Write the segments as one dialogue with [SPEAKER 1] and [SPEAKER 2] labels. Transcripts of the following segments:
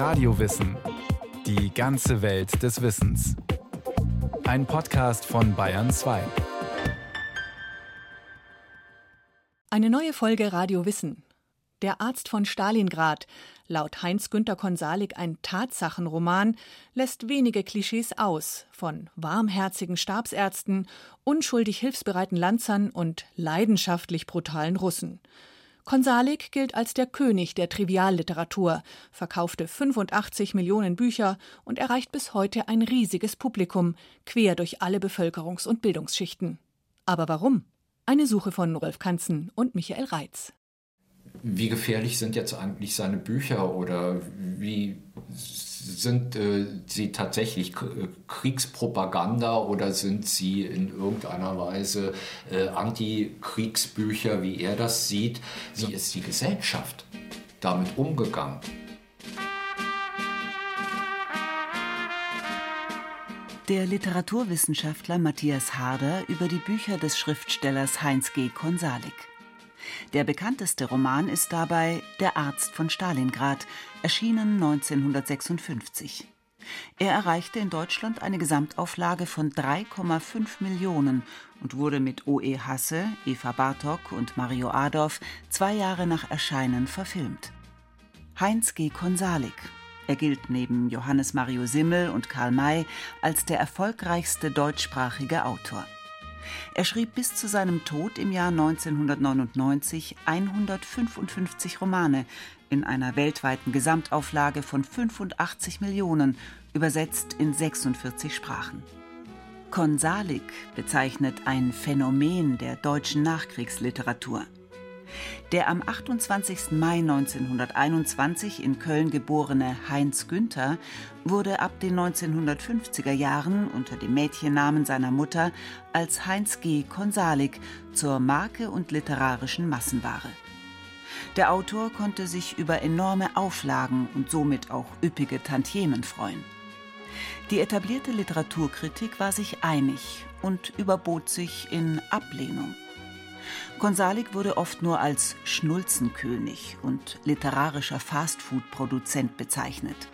[SPEAKER 1] Radiowissen. Die ganze Welt des Wissens. Ein Podcast von Bayern 2.
[SPEAKER 2] Eine neue Folge Radio Wissen. Der Arzt von Stalingrad, laut Heinz-Günter Konsalik ein Tatsachenroman, lässt wenige Klischees aus, von warmherzigen Stabsärzten, unschuldig hilfsbereiten Lanzern und leidenschaftlich brutalen Russen. Konsalik gilt als der König der Trivialliteratur, verkaufte 85 Millionen Bücher und erreicht bis heute ein riesiges Publikum, quer durch alle Bevölkerungs- und Bildungsschichten. Aber warum? Eine Suche von Rolf Kanzen und Michael Reitz
[SPEAKER 3] wie gefährlich sind jetzt eigentlich seine Bücher oder wie sind äh, sie tatsächlich Kriegspropaganda oder sind sie in irgendeiner Weise äh, Antikriegsbücher, wie er das sieht? Wie ist die Gesellschaft damit umgegangen?
[SPEAKER 4] Der Literaturwissenschaftler Matthias Harder über die Bücher des Schriftstellers Heinz G. Konsalik. Der bekannteste Roman ist dabei Der Arzt von Stalingrad, erschienen 1956. Er erreichte in Deutschland eine Gesamtauflage von 3,5 Millionen und wurde mit O.E. Hasse, Eva Bartok und Mario Adorf zwei Jahre nach Erscheinen verfilmt. Heinz G. Konsalik. Er gilt neben Johannes Mario Simmel und Karl May als der erfolgreichste deutschsprachige Autor. Er schrieb bis zu seinem Tod im Jahr 1999 155 Romane in einer weltweiten Gesamtauflage von 85 Millionen, übersetzt in 46 Sprachen. Konsalik bezeichnet ein Phänomen der deutschen Nachkriegsliteratur. Der am 28. Mai 1921 in Köln geborene Heinz Günther wurde ab den 1950er Jahren unter dem Mädchennamen seiner Mutter als Heinz G. Konsalik zur Marke und literarischen Massenware. Der Autor konnte sich über enorme Auflagen und somit auch üppige Tantiemen freuen. Die etablierte Literaturkritik war sich einig und überbot sich in Ablehnung. Konsalik wurde oft nur als Schnulzenkönig und literarischer Fastfood-Produzent bezeichnet.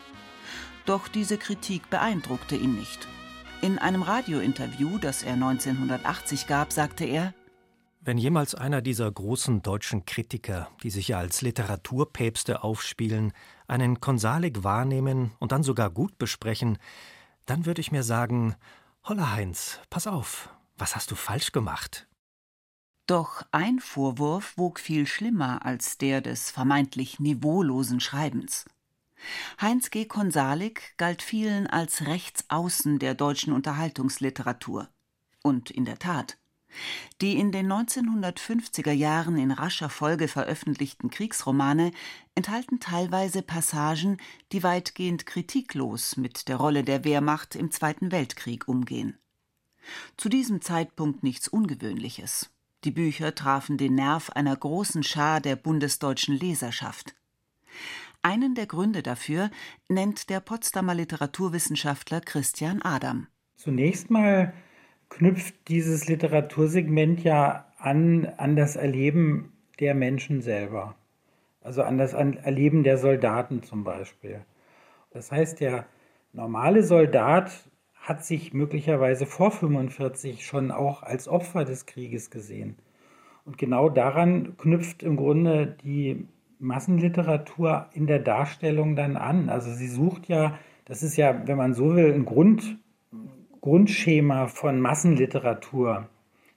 [SPEAKER 4] Doch diese Kritik beeindruckte ihn nicht. In einem Radiointerview, das er 1980 gab, sagte er,
[SPEAKER 5] wenn jemals einer dieser großen deutschen Kritiker, die sich ja als Literaturpäpste aufspielen, einen Konsalik wahrnehmen und dann sogar gut besprechen, dann würde ich mir sagen, Holla Heinz, pass auf, was hast du falsch gemacht?
[SPEAKER 4] Doch ein Vorwurf wog viel schlimmer als der des vermeintlich niveaulosen Schreibens. Heinz G. Konsalik galt vielen als Rechtsaußen der deutschen Unterhaltungsliteratur. Und in der Tat. Die in den 1950er Jahren in rascher Folge veröffentlichten Kriegsromane enthalten teilweise Passagen, die weitgehend kritiklos mit der Rolle der Wehrmacht im Zweiten Weltkrieg umgehen. Zu diesem Zeitpunkt nichts Ungewöhnliches. Die Bücher trafen den Nerv einer großen Schar der bundesdeutschen Leserschaft. Einen der Gründe dafür nennt der Potsdamer Literaturwissenschaftler Christian Adam.
[SPEAKER 6] Zunächst mal knüpft dieses Literatursegment ja an, an das Erleben der Menschen selber. Also an das Erleben der Soldaten zum Beispiel. Das heißt, der normale Soldat hat sich möglicherweise vor 45 schon auch als Opfer des Krieges gesehen. Und genau daran knüpft im Grunde die Massenliteratur in der Darstellung dann an. Also sie sucht ja, das ist ja, wenn man so will, ein Grund, Grundschema von Massenliteratur,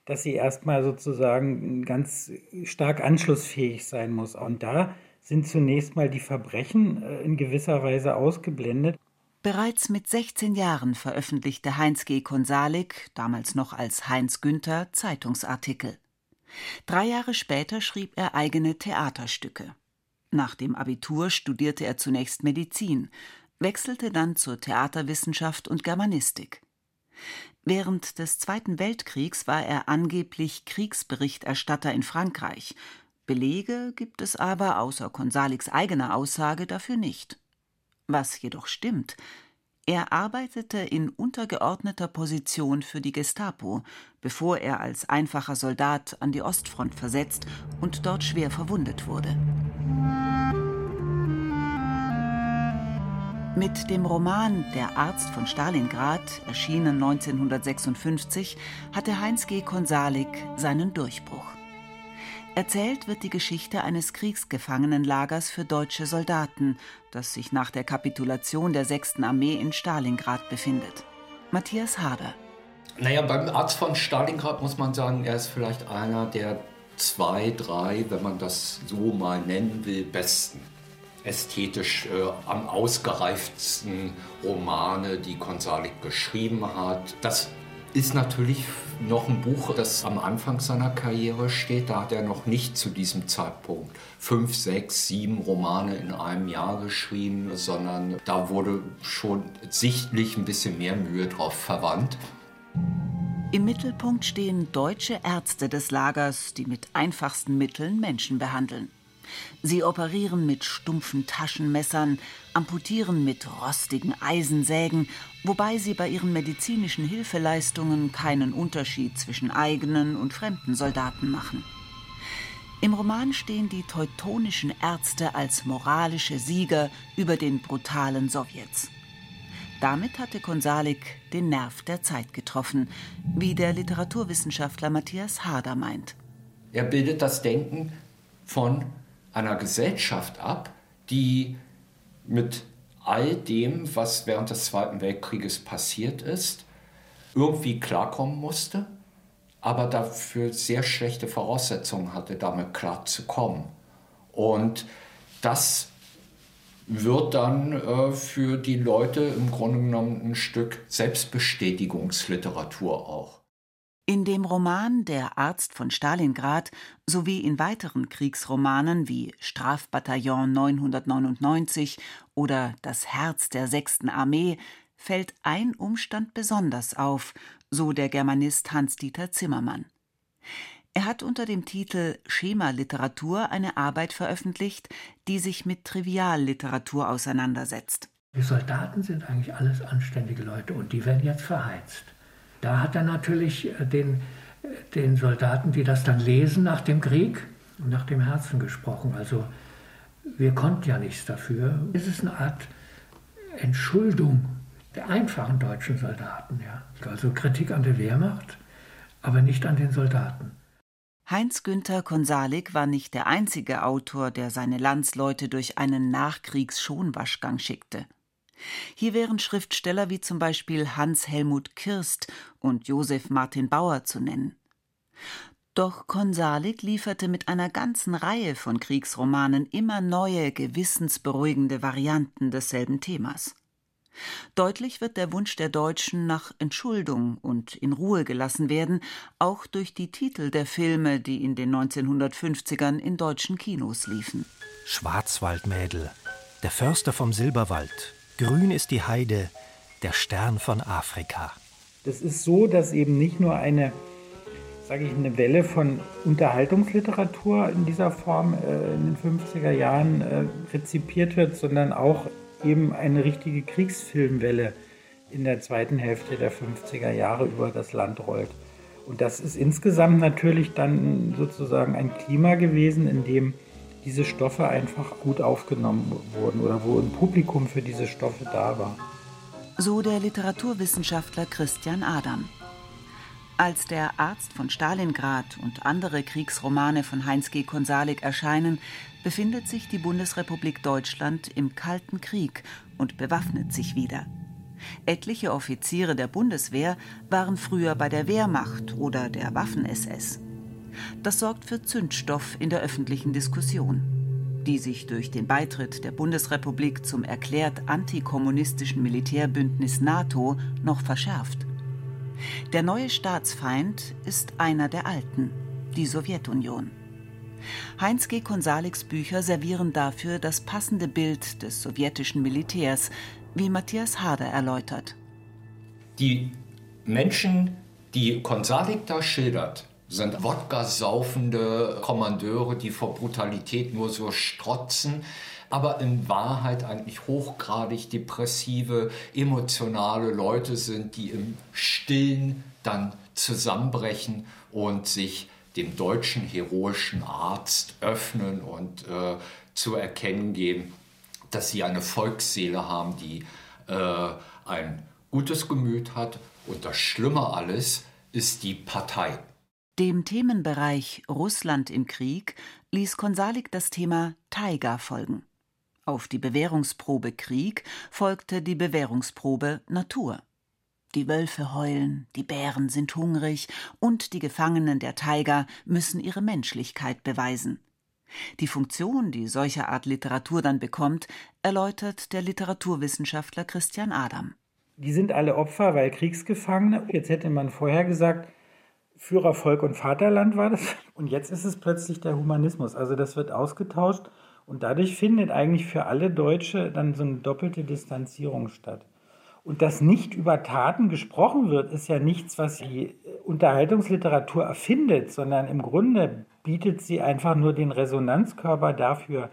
[SPEAKER 6] dass sie erstmal sozusagen ganz stark anschlussfähig sein muss. Und da sind zunächst mal die Verbrechen äh, in gewisser Weise ausgeblendet.
[SPEAKER 4] Bereits mit 16 Jahren veröffentlichte Heinz G. Konsalik, damals noch als Heinz Günther, Zeitungsartikel. Drei Jahre später schrieb er eigene Theaterstücke. Nach dem Abitur studierte er zunächst Medizin, wechselte dann zur Theaterwissenschaft und Germanistik. Während des Zweiten Weltkriegs war er angeblich Kriegsberichterstatter in Frankreich. Belege gibt es aber außer Konsaliks eigener Aussage dafür nicht. Was jedoch stimmt, er arbeitete in untergeordneter Position für die Gestapo, bevor er als einfacher Soldat an die Ostfront versetzt und dort schwer verwundet wurde. Mit dem Roman Der Arzt von Stalingrad, erschienen 1956, hatte Heinz G. Konsalik seinen Durchbruch. Erzählt wird die Geschichte eines Kriegsgefangenenlagers für deutsche Soldaten, das sich nach der Kapitulation der 6. Armee in Stalingrad befindet. Matthias Harder.
[SPEAKER 3] Naja, beim Arzt von Stalingrad muss man sagen, er ist vielleicht einer der zwei, drei, wenn man das so mal nennen will, besten ästhetisch äh, am ausgereiftsten Romane, die Konsalik geschrieben hat. Das ist natürlich noch ein Buch, das am Anfang seiner Karriere steht. Da hat er noch nicht zu diesem Zeitpunkt fünf, sechs, sieben Romane in einem Jahr geschrieben, sondern da wurde schon sichtlich ein bisschen mehr Mühe drauf verwandt.
[SPEAKER 4] Im Mittelpunkt stehen deutsche Ärzte des Lagers, die mit einfachsten Mitteln Menschen behandeln. Sie operieren mit stumpfen Taschenmessern, amputieren mit rostigen Eisensägen, wobei sie bei ihren medizinischen Hilfeleistungen keinen Unterschied zwischen eigenen und fremden Soldaten machen. Im Roman stehen die teutonischen Ärzte als moralische Sieger über den brutalen Sowjets. Damit hatte Konsalik den Nerv der Zeit getroffen, wie der Literaturwissenschaftler Matthias Harder meint.
[SPEAKER 3] Er bildet das Denken von einer Gesellschaft ab, die mit all dem, was während des Zweiten Weltkrieges passiert ist, irgendwie klarkommen musste, aber dafür sehr schlechte Voraussetzungen hatte, damit klarzukommen. Und das wird dann äh, für die Leute im Grunde genommen ein Stück Selbstbestätigungsliteratur auch.
[SPEAKER 4] In dem Roman Der Arzt von Stalingrad sowie in weiteren Kriegsromanen wie Strafbataillon 999 oder Das Herz der sechsten Armee fällt ein Umstand besonders auf, so der Germanist Hans-Dieter Zimmermann. Er hat unter dem Titel Schemaliteratur eine Arbeit veröffentlicht, die sich mit Trivialliteratur auseinandersetzt.
[SPEAKER 7] Die Soldaten sind eigentlich alles anständige Leute und die werden jetzt verheizt. Da hat er natürlich äh, den, äh, den Soldaten, die das dann lesen nach dem Krieg, nach dem Herzen gesprochen. Also wir konnten ja nichts dafür. Es ist eine Art Entschuldung der einfachen deutschen Soldaten. Ja. Also Kritik an der Wehrmacht, aber nicht an den Soldaten.
[SPEAKER 4] Heinz-Günther Konsalik war nicht der einzige Autor, der seine Landsleute durch einen Nachkriegs-Schonwaschgang schickte. Hier wären Schriftsteller wie zum Beispiel Hans Helmut Kirst und Josef Martin Bauer zu nennen. Doch Konsalik lieferte mit einer ganzen Reihe von Kriegsromanen immer neue, gewissensberuhigende Varianten desselben Themas. Deutlich wird der Wunsch der Deutschen nach Entschuldung und in Ruhe gelassen werden, auch durch die Titel der Filme, die in den 1950ern in deutschen Kinos liefen.
[SPEAKER 5] Schwarzwaldmädel, Der Förster vom Silberwald, Grün ist die Heide, der Stern von Afrika.
[SPEAKER 6] Das ist so, dass eben nicht nur eine, sage ich, eine Welle von Unterhaltungsliteratur in dieser Form äh, in den 50er Jahren äh, rezipiert wird, sondern auch eben eine richtige Kriegsfilmwelle in der zweiten Hälfte der 50er Jahre über das Land rollt. Und das ist insgesamt natürlich dann sozusagen ein Klima gewesen, in dem diese Stoffe einfach gut aufgenommen wurden oder wo ein Publikum für diese Stoffe da war.
[SPEAKER 4] So der Literaturwissenschaftler Christian Adam. Als der Arzt von Stalingrad und andere Kriegsromane von Heinz G. Konsalik erscheinen, befindet sich die Bundesrepublik Deutschland im Kalten Krieg und bewaffnet sich wieder. Etliche Offiziere der Bundeswehr waren früher bei der Wehrmacht oder der Waffen-SS. Das sorgt für Zündstoff in der öffentlichen Diskussion, die sich durch den Beitritt der Bundesrepublik zum erklärt antikommunistischen Militärbündnis NATO noch verschärft. Der neue Staatsfeind ist einer der alten, die Sowjetunion. Heinz G. Konsaliks Bücher servieren dafür das passende Bild des sowjetischen Militärs, wie Matthias Harder erläutert.
[SPEAKER 3] Die Menschen, die Konsalik da schildert, sind Wodka-saufende Kommandeure, die vor Brutalität nur so strotzen, aber in Wahrheit eigentlich hochgradig depressive, emotionale Leute sind, die im Stillen dann zusammenbrechen und sich dem deutschen heroischen Arzt öffnen und äh, zu erkennen geben, dass sie eine Volksseele haben, die äh, ein gutes Gemüt hat. Und das Schlimme alles ist die Partei.
[SPEAKER 4] Dem Themenbereich Russland im Krieg ließ Konsalik das Thema Taiga folgen. Auf die Bewährungsprobe Krieg folgte die Bewährungsprobe Natur. Die Wölfe heulen, die Bären sind hungrig und die Gefangenen der Taiga müssen ihre Menschlichkeit beweisen. Die Funktion, die solche Art Literatur dann bekommt, erläutert der Literaturwissenschaftler Christian Adam.
[SPEAKER 6] Die sind alle Opfer, weil Kriegsgefangene. Jetzt hätte man vorher gesagt, Führer Volk und Vaterland war das. Und jetzt ist es plötzlich der Humanismus. Also das wird ausgetauscht und dadurch findet eigentlich für alle Deutsche dann so eine doppelte Distanzierung statt. Und dass nicht über Taten gesprochen wird, ist ja nichts, was die Unterhaltungsliteratur erfindet, sondern im Grunde bietet sie einfach nur den Resonanzkörper dafür.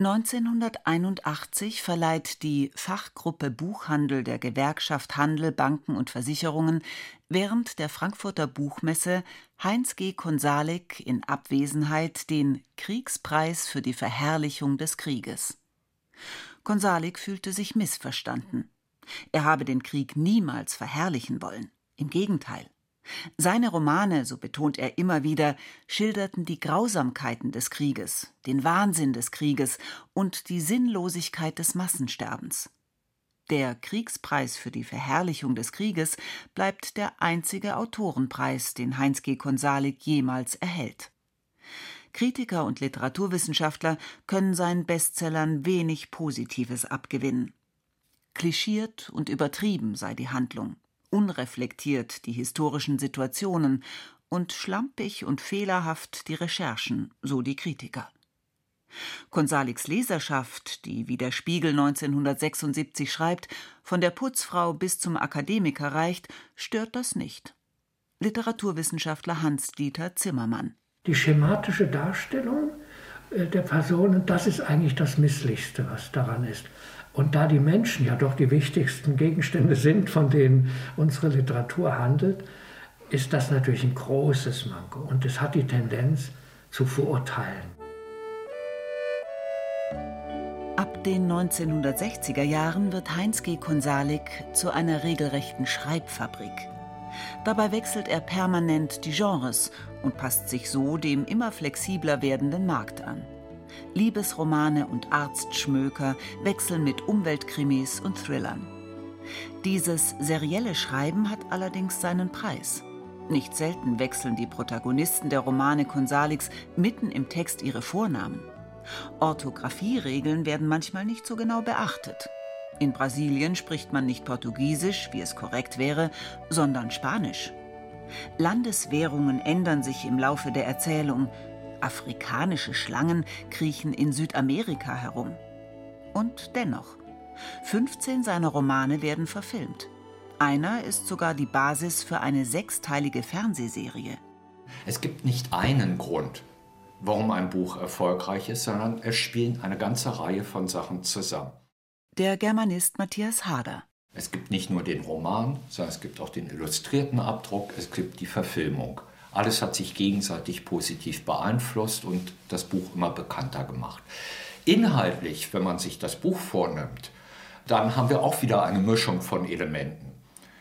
[SPEAKER 4] 1981 verleiht die Fachgruppe Buchhandel der Gewerkschaft Handel, Banken und Versicherungen während der Frankfurter Buchmesse Heinz G. Konsalik in Abwesenheit den Kriegspreis für die Verherrlichung des Krieges. Konsalik fühlte sich missverstanden. Er habe den Krieg niemals verherrlichen wollen. Im Gegenteil. Seine Romane, so betont er immer wieder, schilderten die Grausamkeiten des Krieges, den Wahnsinn des Krieges und die Sinnlosigkeit des Massensterbens. Der Kriegspreis für die Verherrlichung des Krieges bleibt der einzige Autorenpreis, den Heinz G. Konsalik jemals erhält. Kritiker und Literaturwissenschaftler können seinen Bestsellern wenig Positives abgewinnen. Klischiert und übertrieben sei die Handlung unreflektiert die historischen Situationen und schlampig und fehlerhaft die Recherchen, so die Kritiker. Konsaliks Leserschaft, die wie der Spiegel 1976 schreibt, von der Putzfrau bis zum Akademiker reicht, stört das nicht. Literaturwissenschaftler Hans-Dieter Zimmermann.
[SPEAKER 7] Die schematische Darstellung äh, der Personen, das ist eigentlich das Misslichste, was daran ist. Und da die Menschen ja doch die wichtigsten Gegenstände sind, von denen unsere Literatur handelt, ist das natürlich ein großes Manko. Und es hat die Tendenz zu verurteilen.
[SPEAKER 4] Ab den 1960er Jahren wird Heinz G. Konsalik zu einer regelrechten Schreibfabrik. Dabei wechselt er permanent die Genres und passt sich so dem immer flexibler werdenden Markt an. Liebesromane und Arztschmöker wechseln mit Umweltkrimis und Thrillern. Dieses serielle Schreiben hat allerdings seinen Preis. Nicht selten wechseln die Protagonisten der Romane Konsaliks mitten im Text ihre Vornamen. Orthographieregeln werden manchmal nicht so genau beachtet. In Brasilien spricht man nicht Portugiesisch, wie es korrekt wäre, sondern Spanisch. Landeswährungen ändern sich im Laufe der Erzählung, Afrikanische Schlangen kriechen in Südamerika herum. Und dennoch, 15 seiner Romane werden verfilmt. Einer ist sogar die Basis für eine sechsteilige Fernsehserie.
[SPEAKER 3] Es gibt nicht einen Grund, warum ein Buch erfolgreich ist, sondern es spielen eine ganze Reihe von Sachen zusammen.
[SPEAKER 4] Der Germanist Matthias Hader.
[SPEAKER 3] Es gibt nicht nur den Roman, sondern es gibt auch den illustrierten Abdruck, es gibt die Verfilmung. Alles hat sich gegenseitig positiv beeinflusst und das Buch immer bekannter gemacht. Inhaltlich, wenn man sich das Buch vornimmt, dann haben wir auch wieder eine Mischung von Elementen.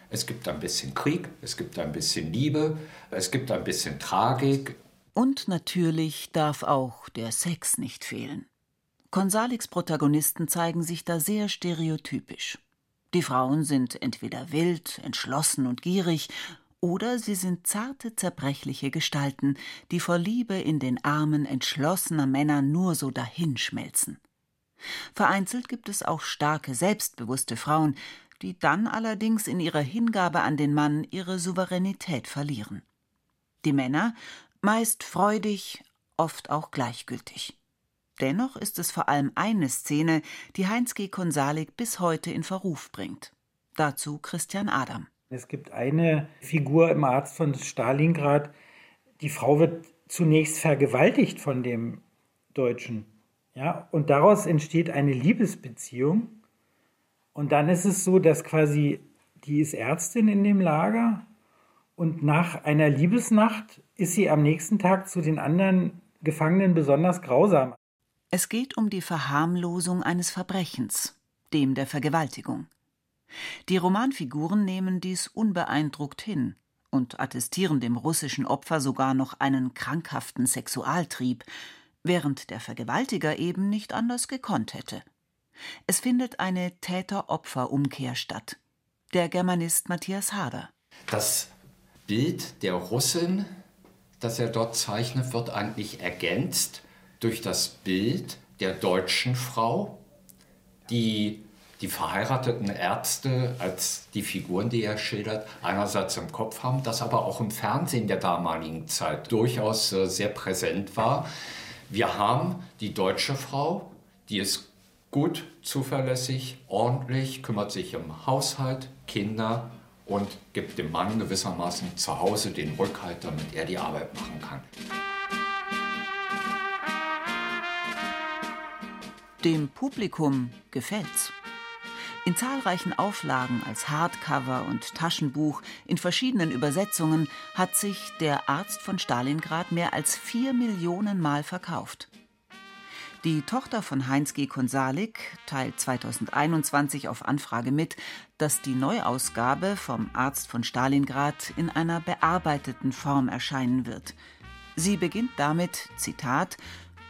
[SPEAKER 3] Es gibt ein bisschen Krieg, es gibt ein bisschen Liebe, es gibt ein bisschen Tragik.
[SPEAKER 4] Und natürlich darf auch der Sex nicht fehlen. Konsaliks Protagonisten zeigen sich da sehr stereotypisch. Die Frauen sind entweder wild, entschlossen und gierig oder sie sind zarte, zerbrechliche Gestalten, die vor Liebe in den Armen entschlossener Männer nur so dahinschmelzen. Vereinzelt gibt es auch starke, selbstbewusste Frauen, die dann allerdings in ihrer Hingabe an den Mann ihre Souveränität verlieren. Die Männer meist freudig, oft auch gleichgültig. Dennoch ist es vor allem eine Szene, die Heinz G. Konsalik bis heute in Verruf bringt. Dazu Christian Adam.
[SPEAKER 6] Es gibt eine Figur im Arzt von Stalingrad. Die Frau wird zunächst vergewaltigt von dem Deutschen. Ja, und daraus entsteht eine Liebesbeziehung. Und dann ist es so, dass quasi die ist Ärztin in dem Lager und nach einer Liebesnacht ist sie am nächsten Tag zu den anderen Gefangenen besonders grausam.
[SPEAKER 4] Es geht um die Verharmlosung eines Verbrechens, dem der Vergewaltigung. Die Romanfiguren nehmen dies unbeeindruckt hin und attestieren dem russischen Opfer sogar noch einen krankhaften Sexualtrieb, während der Vergewaltiger eben nicht anders gekonnt hätte. Es findet eine Täter-Opfer-Umkehr statt. Der Germanist Matthias Hader.
[SPEAKER 3] Das Bild der Russin, das er dort zeichnet, wird eigentlich ergänzt durch das Bild der deutschen Frau, die die verheirateten Ärzte als die Figuren, die er schildert, einerseits im Kopf haben, das aber auch im Fernsehen der damaligen Zeit durchaus äh, sehr präsent war. Wir haben die deutsche Frau, die ist gut, zuverlässig, ordentlich, kümmert sich um Haushalt, Kinder und gibt dem Mann gewissermaßen zu Hause den Rückhalt, damit er die Arbeit machen kann.
[SPEAKER 4] Dem Publikum gefällt's. In zahlreichen Auflagen als Hardcover und Taschenbuch in verschiedenen Übersetzungen hat sich Der Arzt von Stalingrad mehr als vier Millionen Mal verkauft. Die Tochter von Heinz G. Konsalik teilt 2021 auf Anfrage mit, dass die Neuausgabe vom Arzt von Stalingrad in einer bearbeiteten Form erscheinen wird. Sie beginnt damit, Zitat,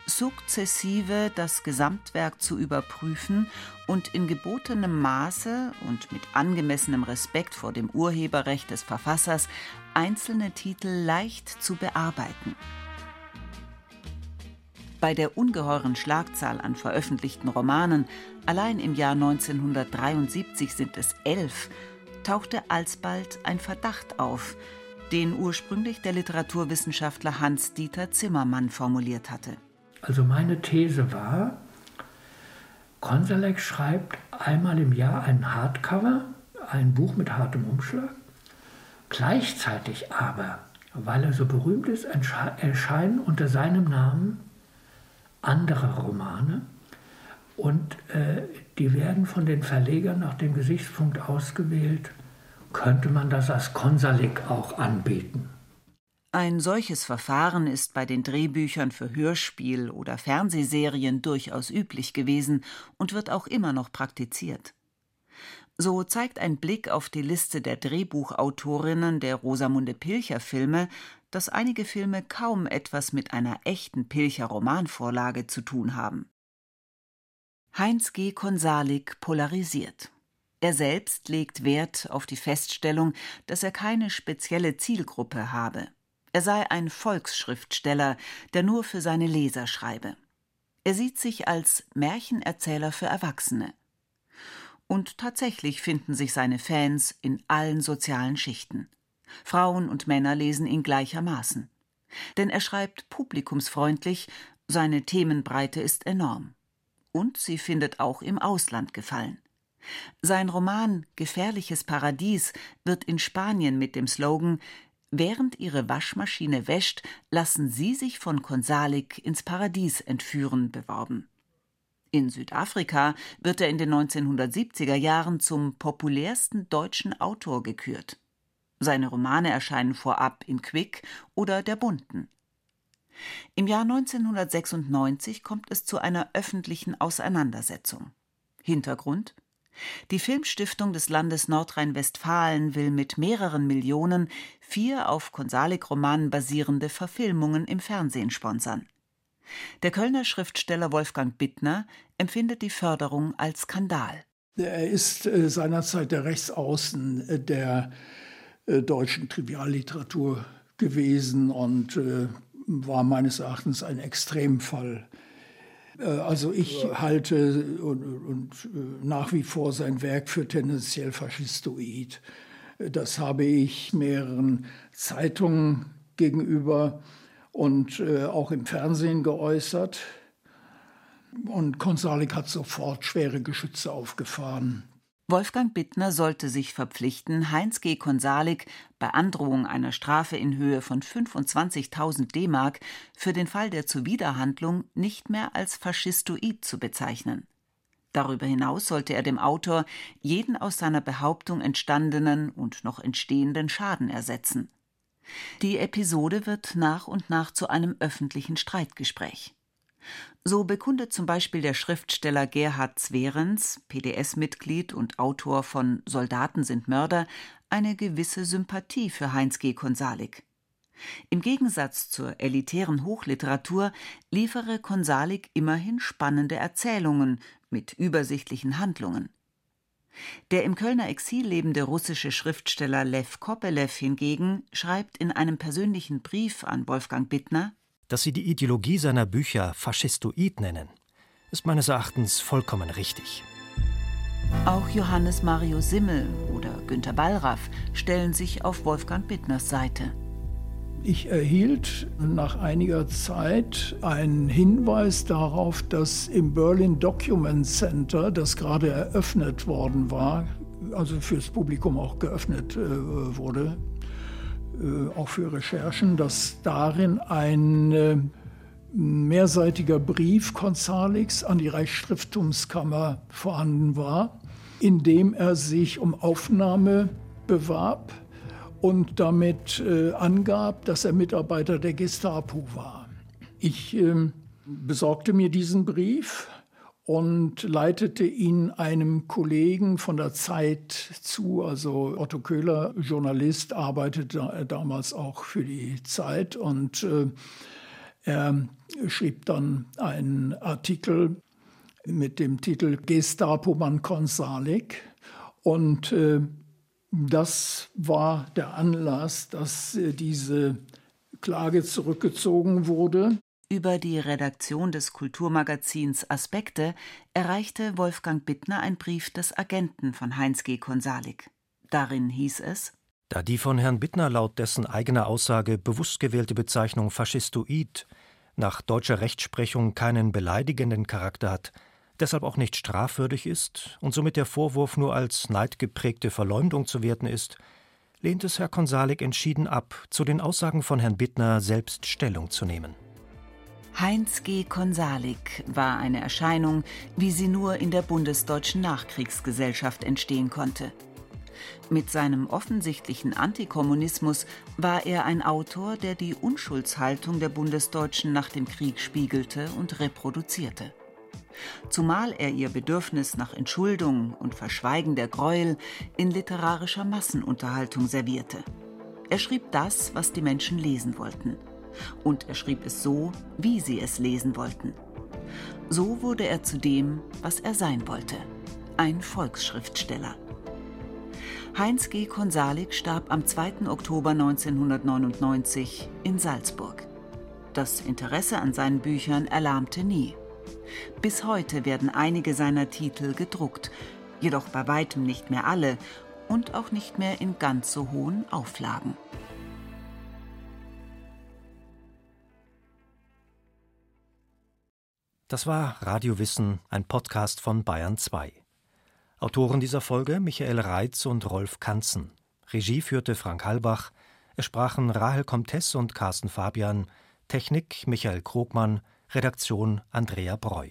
[SPEAKER 4] sukzessive das Gesamtwerk zu überprüfen und in gebotenem Maße und mit angemessenem Respekt vor dem Urheberrecht des Verfassers einzelne Titel leicht zu bearbeiten. Bei der ungeheuren Schlagzahl an veröffentlichten Romanen, allein im Jahr 1973 sind es elf, tauchte alsbald ein Verdacht auf, den ursprünglich der Literaturwissenschaftler Hans-Dieter Zimmermann formuliert hatte.
[SPEAKER 7] Also meine These war, Konsalek schreibt einmal im Jahr ein Hardcover, ein Buch mit hartem Umschlag. Gleichzeitig aber, weil er so berühmt ist, erscheinen unter seinem Namen andere Romane und äh, die werden von den Verlegern nach dem Gesichtspunkt ausgewählt, könnte man das als Konsalik auch anbieten.
[SPEAKER 4] Ein solches Verfahren ist bei den Drehbüchern für Hörspiel oder Fernsehserien durchaus üblich gewesen und wird auch immer noch praktiziert. So zeigt ein Blick auf die Liste der Drehbuchautorinnen der Rosamunde Pilcher Filme, dass einige Filme kaum etwas mit einer echten Pilcher Romanvorlage zu tun haben. Heinz G. Konsalik polarisiert. Er selbst legt Wert auf die Feststellung, dass er keine spezielle Zielgruppe habe. Er sei ein Volksschriftsteller, der nur für seine Leser schreibe. Er sieht sich als Märchenerzähler für Erwachsene. Und tatsächlich finden sich seine Fans in allen sozialen Schichten. Frauen und Männer lesen ihn gleichermaßen. Denn er schreibt publikumsfreundlich, seine Themenbreite ist enorm. Und sie findet auch im Ausland Gefallen. Sein Roman Gefährliches Paradies wird in Spanien mit dem Slogan Während ihre Waschmaschine wäscht, lassen sie sich von Konsalik ins Paradies entführen beworben. In Südafrika wird er in den 1970er Jahren zum populärsten deutschen Autor gekürt. Seine Romane erscheinen vorab in Quick oder der Bunten. Im Jahr 1996 kommt es zu einer öffentlichen Auseinandersetzung. Hintergrund die Filmstiftung des Landes Nordrhein-Westfalen will mit mehreren Millionen vier auf Konsalik-Romanen basierende Verfilmungen im Fernsehen sponsern. Der Kölner Schriftsteller Wolfgang Bittner empfindet die Förderung als Skandal.
[SPEAKER 8] Er ist äh, seinerzeit der Rechtsaußen äh, der äh, deutschen Trivialliteratur gewesen und war meines Erachtens ein Extremfall also ich halte und, und, äh, nach wie vor sein Werk für tendenziell faschistoid. Das habe ich mehreren Zeitungen gegenüber und äh, auch im Fernsehen geäußert. Und Konsalik hat sofort schwere Geschütze aufgefahren.
[SPEAKER 4] Wolfgang Bittner sollte sich verpflichten, Heinz G. Konsalik bei Androhung einer Strafe in Höhe von 25.000 D-Mark für den Fall der Zuwiderhandlung nicht mehr als faschistoid zu bezeichnen. Darüber hinaus sollte er dem Autor jeden aus seiner Behauptung entstandenen und noch entstehenden Schaden ersetzen. Die Episode wird nach und nach zu einem öffentlichen Streitgespräch. So bekundet zum Beispiel der Schriftsteller Gerhard Zwerens, PDS-Mitglied und Autor von Soldaten sind Mörder, eine gewisse Sympathie für Heinz G. Konsalik. Im Gegensatz zur elitären Hochliteratur liefere Konsalik immerhin spannende Erzählungen mit übersichtlichen Handlungen. Der im Kölner Exil lebende russische Schriftsteller Lev Kopelew hingegen schreibt in einem persönlichen Brief an Wolfgang Bittner
[SPEAKER 5] Dass Sie die Ideologie seiner Bücher faschistoid nennen, ist meines Erachtens vollkommen richtig.
[SPEAKER 4] Auch Johannes Mario Simmel oder Günter Ballraff stellen sich auf Wolfgang Bittners Seite.
[SPEAKER 8] Ich erhielt nach einiger Zeit einen Hinweis darauf, dass im Berlin Document Center, das gerade eröffnet worden war, also fürs Publikum auch geöffnet äh, wurde, äh, auch für Recherchen, dass darin ein äh, mehrseitiger Brief Konzalix an die Reichsschrifttumskammer vorhanden war, in dem er sich um Aufnahme bewarb und damit äh, angab, dass er Mitarbeiter der Gestapo war. Ich äh, besorgte mir diesen Brief und leitete ihn einem Kollegen von der Zeit zu. Also Otto Köhler, Journalist, arbeitete damals auch für die Zeit und äh, er schrieb dann einen Artikel mit dem Titel Gestapo-Mann Konsalik und äh, das war der Anlass, dass äh, diese Klage zurückgezogen wurde.
[SPEAKER 4] Über die Redaktion des Kulturmagazins Aspekte erreichte Wolfgang Bittner ein Brief des Agenten von Heinz G. Konsalik. Darin hieß es:
[SPEAKER 5] Da die von Herrn Bittner laut dessen eigener Aussage bewusst gewählte Bezeichnung Faschistoid nach deutscher Rechtsprechung keinen beleidigenden Charakter hat, deshalb auch nicht strafwürdig ist und somit der Vorwurf nur als neidgeprägte Verleumdung zu werten ist, lehnt es Herr Konsalik entschieden ab, zu den Aussagen von Herrn Bittner selbst Stellung zu nehmen.
[SPEAKER 4] Heinz G. Konsalik war eine Erscheinung, wie sie nur in der bundesdeutschen Nachkriegsgesellschaft entstehen konnte. Mit seinem offensichtlichen Antikommunismus war er ein Autor, der die Unschuldshaltung der Bundesdeutschen nach dem Krieg spiegelte und reproduzierte zumal er ihr Bedürfnis nach Entschuldung und Verschweigen der Gräuel in literarischer Massenunterhaltung servierte. Er schrieb das, was die Menschen lesen wollten. Und er schrieb es so, wie sie es lesen wollten. So wurde er zu dem, was er sein wollte, ein Volksschriftsteller. Heinz G. Konsalik starb am 2. Oktober 1999 in Salzburg. Das Interesse an seinen Büchern erlahmte nie. Bis heute werden einige seiner Titel gedruckt, jedoch bei weitem nicht mehr alle und auch nicht mehr in ganz so hohen Auflagen.
[SPEAKER 5] Das war Radio Wissen, ein Podcast von Bayern 2. Autoren dieser Folge Michael Reitz und Rolf Kanzen. Regie führte Frank Halbach. Es sprachen Rahel Comtesse und Carsten Fabian. Technik Michael Krogmann. Redaktion Andrea Breu.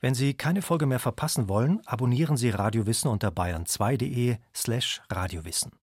[SPEAKER 5] Wenn Sie keine Folge mehr verpassen wollen, abonnieren Sie Radiowissen unter bayern2.de slash radiowissen.